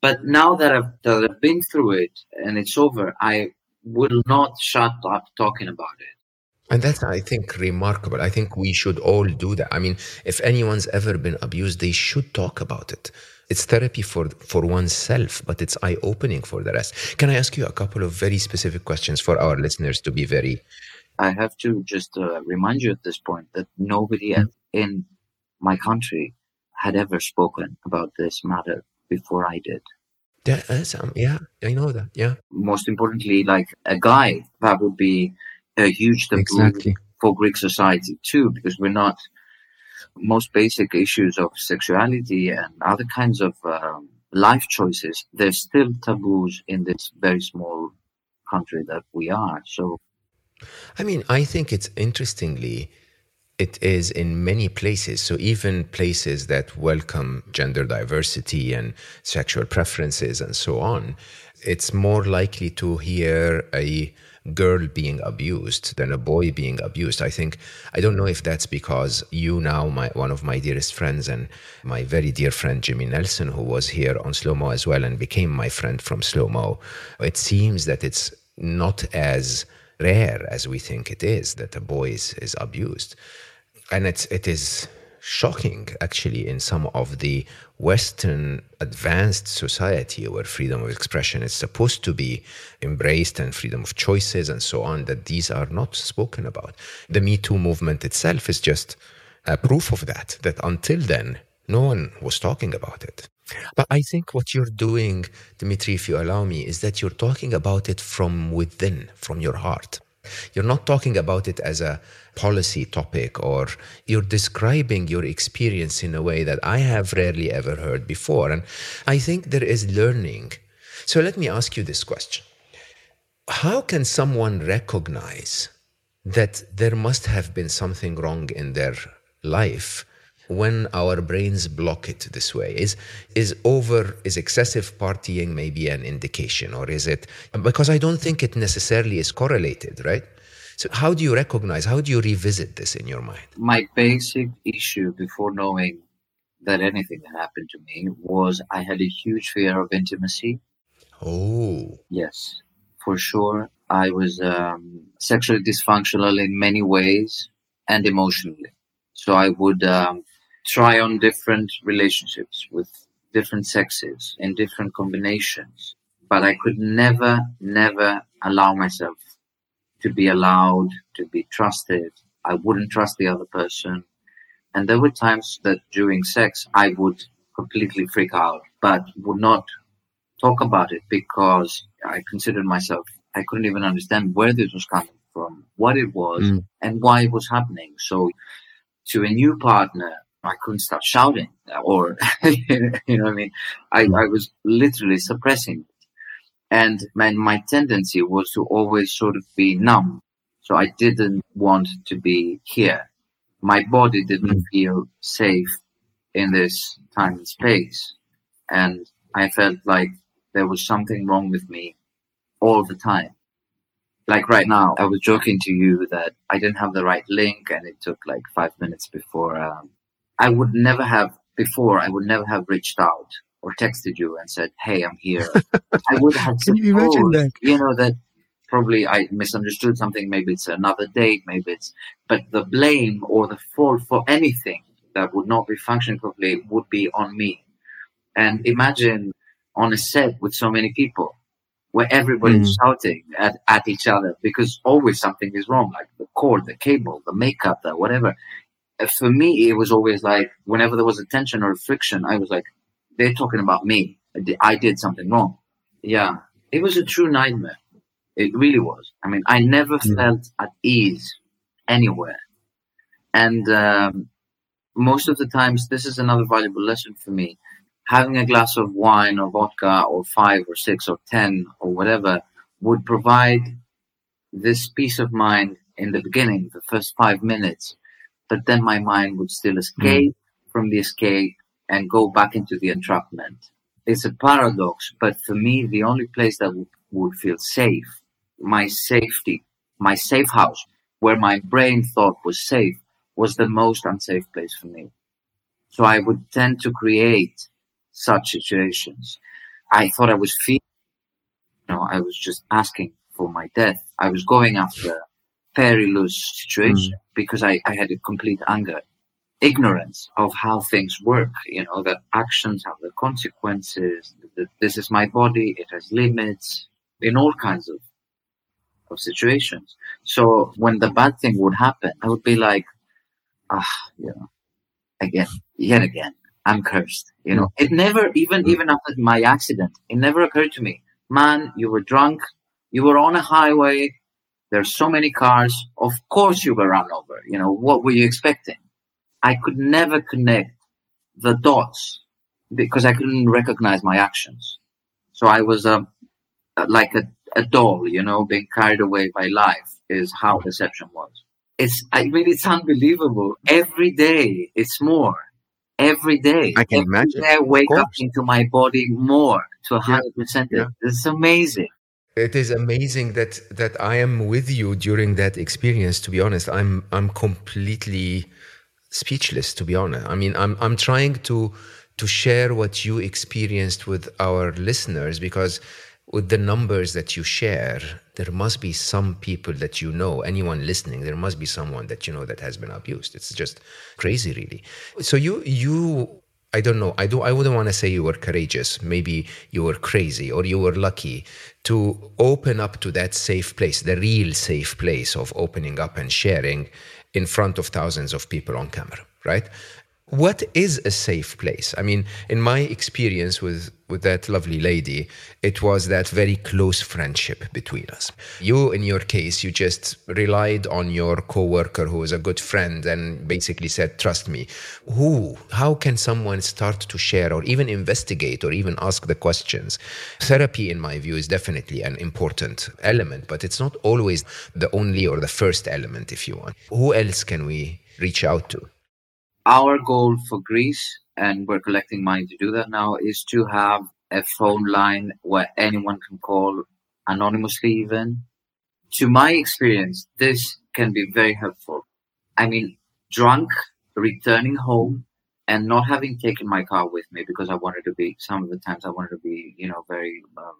But now that I've, that I've been through it and it's over, I will not shut up talking about it. And that's, I think, remarkable. I think we should all do that. I mean, if anyone's ever been abused, they should talk about it. It's therapy for, for oneself, but it's eye opening for the rest. Can I ask you a couple of very specific questions for our listeners to be very I have to just uh, remind you at this point that nobody mm-hmm. in my country had ever spoken about this matter before I did. Yeah, um, yeah, I know that. Yeah. Most importantly, like a guy, that would be a huge taboo exactly. for Greek society too, because we're not most basic issues of sexuality and other kinds of um, life choices. There's still taboos in this very small country that we are. So I mean, I think it's interestingly, it is in many places. So even places that welcome gender diversity and sexual preferences and so on, it's more likely to hear a girl being abused than a boy being abused. I think I don't know if that's because you now, my one of my dearest friends and my very dear friend Jimmy Nelson, who was here on Slo Mo as well and became my friend from Slo Mo. It seems that it's not as rare as we think it is that a boy is, is abused. And it's, it is shocking actually in some of the Western advanced society where freedom of expression is supposed to be embraced and freedom of choices and so on, that these are not spoken about. The Me Too movement itself is just a proof of that, that until then, no one was talking about it. But I think what you're doing, Dimitri, if you allow me, is that you're talking about it from within, from your heart. You're not talking about it as a policy topic or you're describing your experience in a way that I have rarely ever heard before. And I think there is learning. So let me ask you this question How can someone recognize that there must have been something wrong in their life when our brains block it this way is is over is excessive partying maybe an indication or is it because i don't think it necessarily is correlated right? So how do you recognize how do you revisit this in your mind? My basic issue before knowing that anything had happened to me was i had a huge fear of intimacy. Oh. Yes for sure. I was um, sexually dysfunctional in many ways and emotionally. So I would um, try on different relationships with different sexes in different combinations. But I could never, never allow myself to be allowed, to be trusted. I wouldn't trust the other person. And there were times that during sex, I would completely freak out, but would not talk about it because I considered myself, I couldn't even understand where this was coming from, what it was, mm. and why it was happening. So to a new partner, I couldn't stop shouting or, you know what I mean? I, I was literally suppressing it. And my, my tendency was to always sort of be numb. So I didn't want to be here. My body didn't mm. feel safe in this time and space. And I felt like there was something wrong with me all the time like right now, I was joking to you that I didn't have the right link and it took like five minutes before. Um, I would never have, before, I would never have reached out or texted you and said, Hey, I'm here. I would have Can you imagine that? You know, that probably I misunderstood something. Maybe it's another date. Maybe it's, but the blame or the fault for anything that would not be functioning properly would be on me. And imagine on a set with so many people where everybody's mm. shouting at, at each other because always something is wrong, like the cord, the cable, the makeup, the whatever. For me, it was always like whenever there was a tension or a friction, I was like, they're talking about me. I did something wrong. Yeah, it was a true nightmare. It really was. I mean, I never mm. felt at ease anywhere. And um, most of the times, this is another valuable lesson for me having a glass of wine or vodka or five or six or ten or whatever would provide this peace of mind in the beginning, the first five minutes. But then my mind would still escape mm. from the escape and go back into the entrapment. It's a paradox, but for me, the only place that w- would feel safe, my safety, my safe house, where my brain thought was safe, was the most unsafe place for me. So I would tend to create such situations. I thought I was feeling, you know, I was just asking for my death. I was going after perilous situation mm. because I, I had a complete anger, ignorance of how things work, you know, that actions have the consequences, that this is my body, it has limits in all kinds of, of situations. So when the bad thing would happen, I would be like, ah, you know, again, yet again, I'm cursed. You know, it never, even, mm. even after my accident, it never occurred to me, man, you were drunk. You were on a highway. There's so many cars. Of course you were run over. You know, what were you expecting? I could never connect the dots because I couldn't recognize my actions. So I was a, like a, a doll, you know, being carried away by life is how deception was. It's, I mean, it's unbelievable. Every day it's more every day. I can every imagine. I wake up into my body more to hundred yeah. percent. It's amazing. It is amazing that that I am with you during that experience. To be honest, I'm I'm completely speechless. To be honest, I mean, I'm I'm trying to to share what you experienced with our listeners because with the numbers that you share, there must be some people that you know, anyone listening, there must be someone that you know that has been abused. It's just crazy, really. So you, you, I don't know. I do. I wouldn't want to say you were courageous. Maybe you were crazy or you were lucky to open up to that safe place, the real safe place of opening up and sharing in front of thousands of people on camera. right? What is a safe place? I mean, in my experience with, with that lovely lady, it was that very close friendship between us. You, in your case, you just relied on your coworker who was a good friend and basically said, Trust me. Who? How can someone start to share or even investigate or even ask the questions? Therapy, in my view, is definitely an important element, but it's not always the only or the first element, if you want. Who else can we reach out to? Our goal for Greece, and we're collecting money to do that now, is to have a phone line where anyone can call anonymously even. To my experience, this can be very helpful. I mean, drunk, returning home, and not having taken my car with me because I wanted to be, some of the times I wanted to be, you know, very um,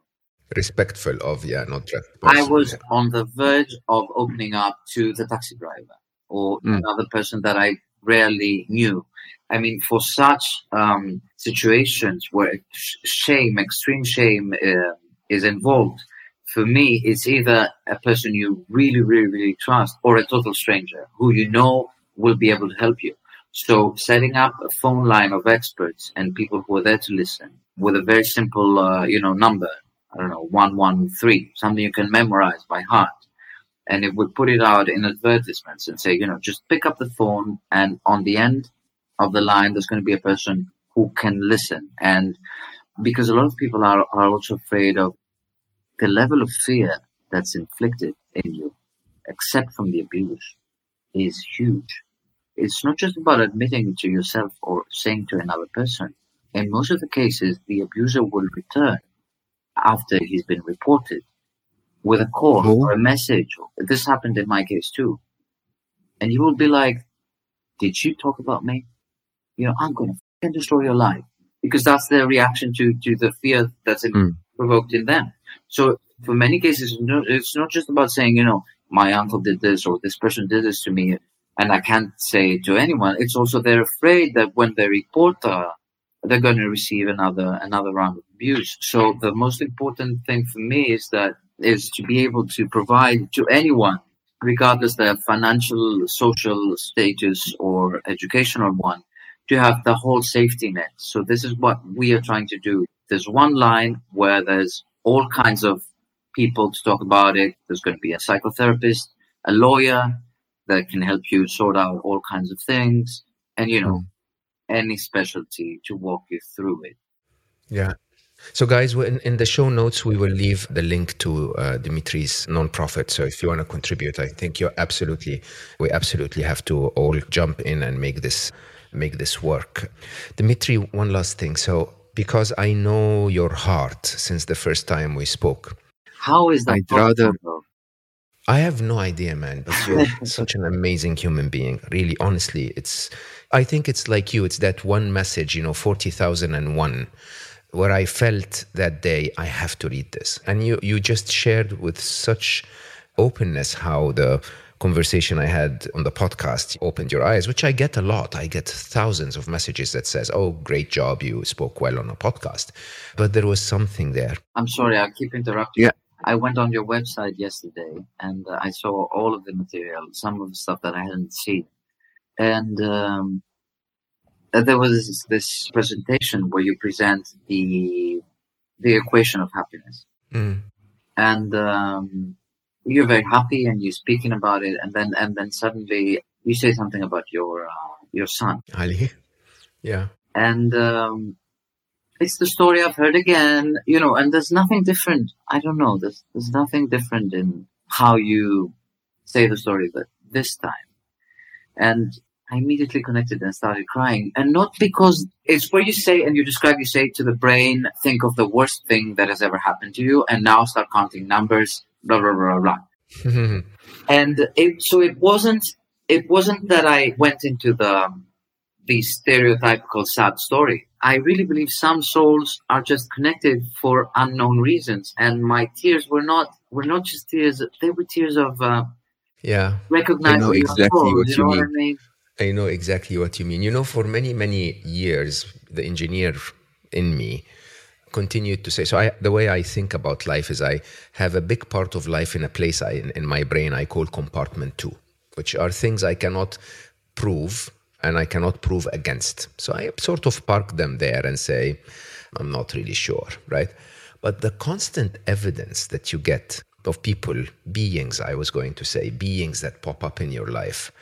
respectful of, yeah, not drunk. I was on the verge of opening up to the taxi driver or Mm. another person that I rarely knew. I mean, for such um, situations where shame, extreme shame, uh, is involved, for me, it's either a person you really, really, really trust or a total stranger who you know will be able to help you. So, setting up a phone line of experts and people who are there to listen with a very simple, uh, you know, number. I don't know, one one three, something you can memorize by heart and it would put it out in advertisements and say, you know, just pick up the phone and on the end of the line, there's going to be a person who can listen. And because a lot of people are, are also afraid of the level of fear that's inflicted in you, except from the abuse, is huge. It's not just about admitting to yourself or saying to another person. In most of the cases, the abuser will return after he's been reported with a call Oh. or a message. This happened in my case too. And you will be like, did you talk about me? You know, I'm going to f***ing destroy your life. Because that's their reaction to, to the fear that's Mm. provoked in them. So for many cases, it's not, just about saying, you know, my uncle did this or this person did this to me and I can't say it to anyone. It's also they're afraid that when they report, uh, they're going to receive another, another round of abuse. So the most important thing for me is that is to be able to provide to anyone, regardless their financial, social status or educational one, to have the whole safety net. So this is what we are trying to do. There's one line where there's all kinds of people to talk about it. There's going to be a psychotherapist, a lawyer that can help you sort out all kinds of things, and you know, mm. any specialty to walk you through it. Yeah. So, guys, in, in the show notes, we will leave the link to uh, Dimitri's nonprofit. So, if you want to contribute, I think you're absolutely, we absolutely have to all jump in and make this, make this work. Dimitri, one last thing. So, because I know your heart since the first time we spoke, How is that? I'd rather- I have no idea, man, but you're such an amazing human being. Really, honestly, it's, I think it's like you. It's that one message, you know, 40,001, where I felt that day, I have to read this. And you, you just shared with such openness how the conversation I had on the podcast opened your eyes, which I get a lot. I get thousands of messages that says, oh, great job. You spoke well on a podcast. But there was something there. I'm sorry, I keep interrupting. Yeah. I went on your website yesterday and uh, I saw all of the material, some of the stuff that I hadn't seen. And um, there was this, this presentation where you present the the equation of happiness. Mm. And um, you're very happy and you're speaking about it and then and then suddenly you say something about your uh, your son. Ali? Yeah. and um, it's the story I've heard again, you know, and there's nothing different. I don't know. There's there's nothing different in how you say the story, but this time, and I immediately connected and started crying, and not because it's where you say and you describe. You say to the brain, think of the worst thing that has ever happened to you, and now start counting numbers. Blah blah blah blah. blah and it, so it wasn't it wasn't that I went into the the stereotypical sad story. I really believe some souls are just connected for unknown reasons, and my tears were not were not just tears; they were tears of uh, yeah. recognizing your exactly soul, what you you know what I mean. I know exactly what you mean. You know, for many, many years, the engineer in me continued to say, so I, the way I think about life is I have a big part of life in a place I, in, in my brain I call compartment two, which are things I cannot prove and I cannot prove against. So I sort of park them there and say, I'm not really sure, right? But the constant evidence that you get of people, beings, I was going to say, beings that pop up in your life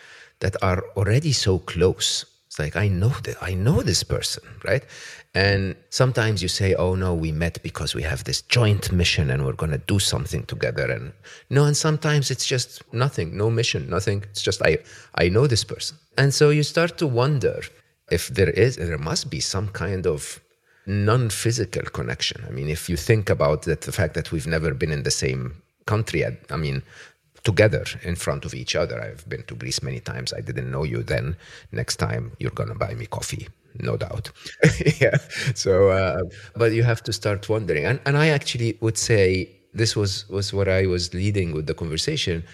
that are already so close. It's like, I know that I know this person, right? And sometimes you say, oh no, we met because we have this joint mission and we're going to do something together. And no, and sometimes it's just nothing, no mission, nothing. It's just, I, I know this person. And so you start to wonder if there is, there must be some kind of non-physical connection. I mean, if you think about that, the fact that we've never been in the same country, I mean, together in front of each other. I've been to Greece many times. I didn't know you then. Next time, you're going to buy me coffee, no doubt. yeah. So, uh, but you have to start wondering. And, and I actually would say this was, was what I was leading with the conversation.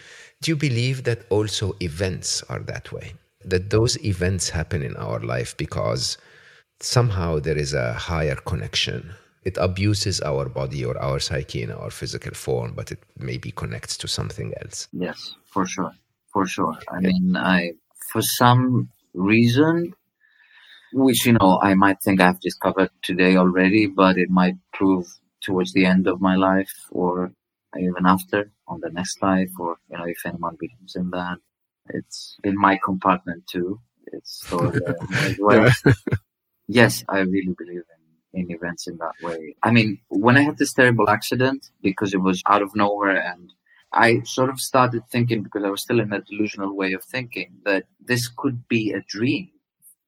Do you believe that also events are that way? That those events happen in our life because somehow there is a higher connection it abuses our body or our psyche in our physical form, but it maybe connects to something else. Yes, for sure, for sure. I yeah. mean, I for some reason, which you know I might think I've discovered today already, but it might prove towards the end of my life or even after on the next life, or you know if anyone believes in that, it's in my compartment two. It's sort of, uh, well. yes, I really believe in in events in that way. I mean, when I had this terrible accident, because it was out of nowhere and I sort of started thinking, because I was still in that delusional way of thinking, that this could be a dream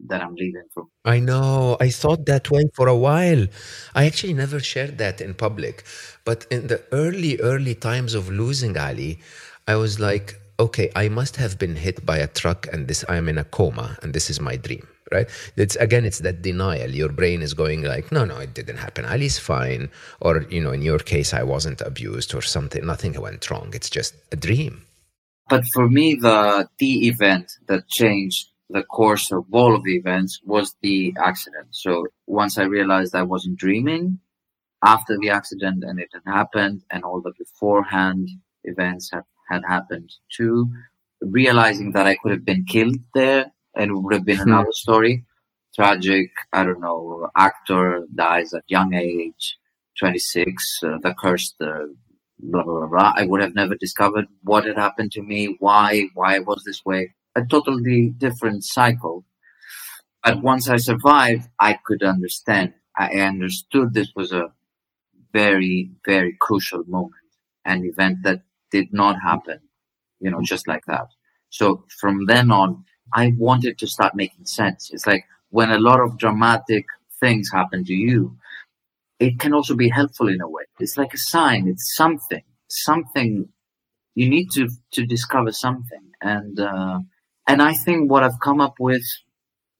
that I'm leaving from. I know. I thought that way for a while. I actually never shared that in public. But in the early, early times of losing Ali, I was like, okay, I must have been hit by a truck and this I'm in a coma and this is my dream right? It's again, it's that denial. Your brain is going like, no, no, it didn't happen. Ali's fine. Or, you know, in your case, I wasn't abused or something. Nothing went wrong. It's just a dream. But for me, the the event that changed the course of all of the events was the accident. So once I realized I wasn't dreaming after the accident and it had happened and all the beforehand events had, had happened too, realizing that I could have been killed there it would have been hmm. another story. Tragic, I don't know, actor dies at young age, 26, uh, the cursed, uh, blah, blah, blah, blah. I would have never discovered what had happened to me, why, why was this way. A totally different cycle. But once I survived, I could understand. I understood this was a very, very crucial moment, an event that did not happen, you know, just like that. So from then on, I wanted to start making sense. It's like when a lot of dramatic things happen to you, it can also be helpful in a way. It's like a sign. It's something, something you need to, to discover something. And, uh, and I think what I've come up with,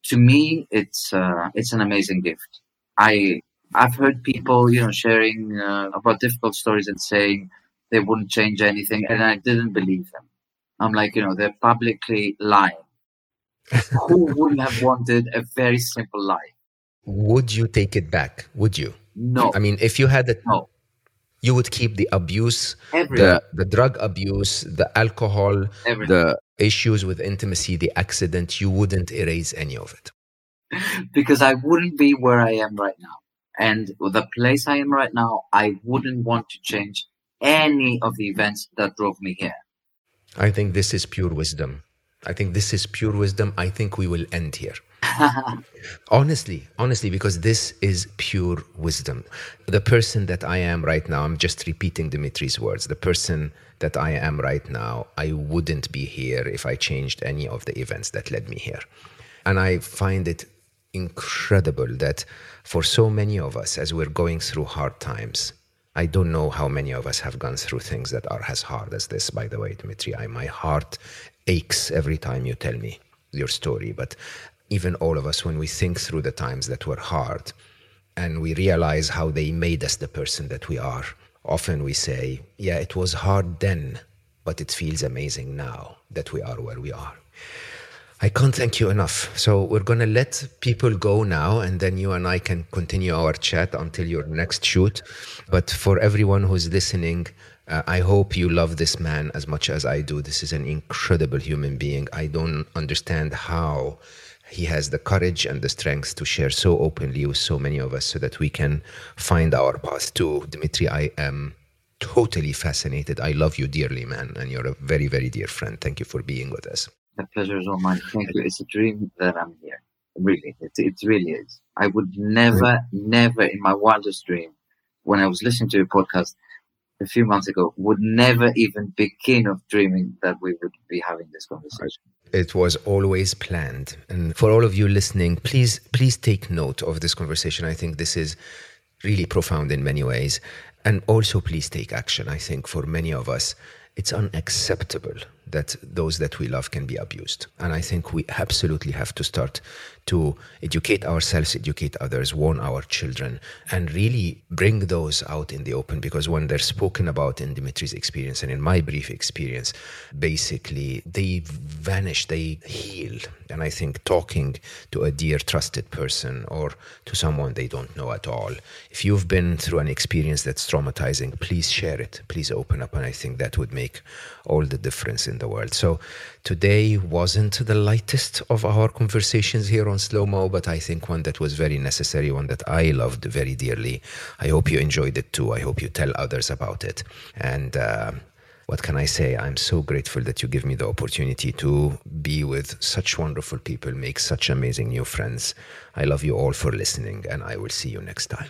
to me, it's, uh, it's an amazing gift. I, I've heard people, you know, sharing uh, about difficult stories and saying they wouldn't change anything, and I didn't believe them. I'm like, you know, they're publicly lying. Who wouldn't have wanted a very simple life? Would you take it back? Would you? No. I mean, if you had it, no. you would keep the abuse, Everything. the the drug abuse, the alcohol, Everything. the issues with intimacy, the accident. You wouldn't erase any of it. because I wouldn't be where I am right now, and the place I am right now, I wouldn't want to change any of the events that drove me here. I think this is pure wisdom. I think this is pure wisdom. I think we will end here. honestly, honestly, because this is pure wisdom. The person that I am right now, I'm just repeating Dimitri's words. The person that I am right now, I wouldn't be here if I changed any of the events that led me here. And I find it incredible that for so many of us, as we're going through hard times, I don't know how many of us have gone through things that are as hard as this, by the way, Dimitri. I, my heart aches every time you tell me your story. But even all of us, when we think through the times that were hard and we realize how they made us the person that we are, often we say, yeah, it was hard then, but it feels amazing now that we are where we are. I can't thank you enough. So we're going to let people go now, and then you and I can continue our chat until your next shoot. But for everyone who's listening, uh, I hope you love this man as much as I do. This is an incredible human being. I don't understand how he has the courage and the strength to share so openly with so many of us so that we can find our path too. Dimitri, I am totally fascinated. I love you dearly, man, and you're a very, very dear friend. Thank you for being with us. The pleasure is all mine. Thank you. It's a dream that I'm here. Really, it, it really is. I would never, never in my wildest dream, when I was listening to your podcast a few months ago, would never even begin of dreaming that we would be having this conversation. It was always planned. And for all of you listening, please, please take note of this conversation. I think this is really profound in many ways. And also, please take action. I think for many of us, it's unacceptable that those that we love can be abused. And I think we absolutely have to start to educate ourselves, educate others, warn our children, and really bring those out in the open because when they're spoken about in Dimitri's experience and in my brief experience, basically they vanish, they heal. And I think talking to a dear, trusted person or to someone they don't know at all, if you've been through an experience that's traumatizing, please share it, please open up. And I think that would make all the difference in the world. So today wasn't the lightest of our conversations here on Slo Mo, but I think one that was very necessary, one that I loved very dearly. I hope you enjoyed it too. I hope you tell others about it. And uh, what can I say? I'm so grateful that you give me the opportunity to be with such wonderful people, make such amazing new friends. I love you all for listening, and I will see you next time.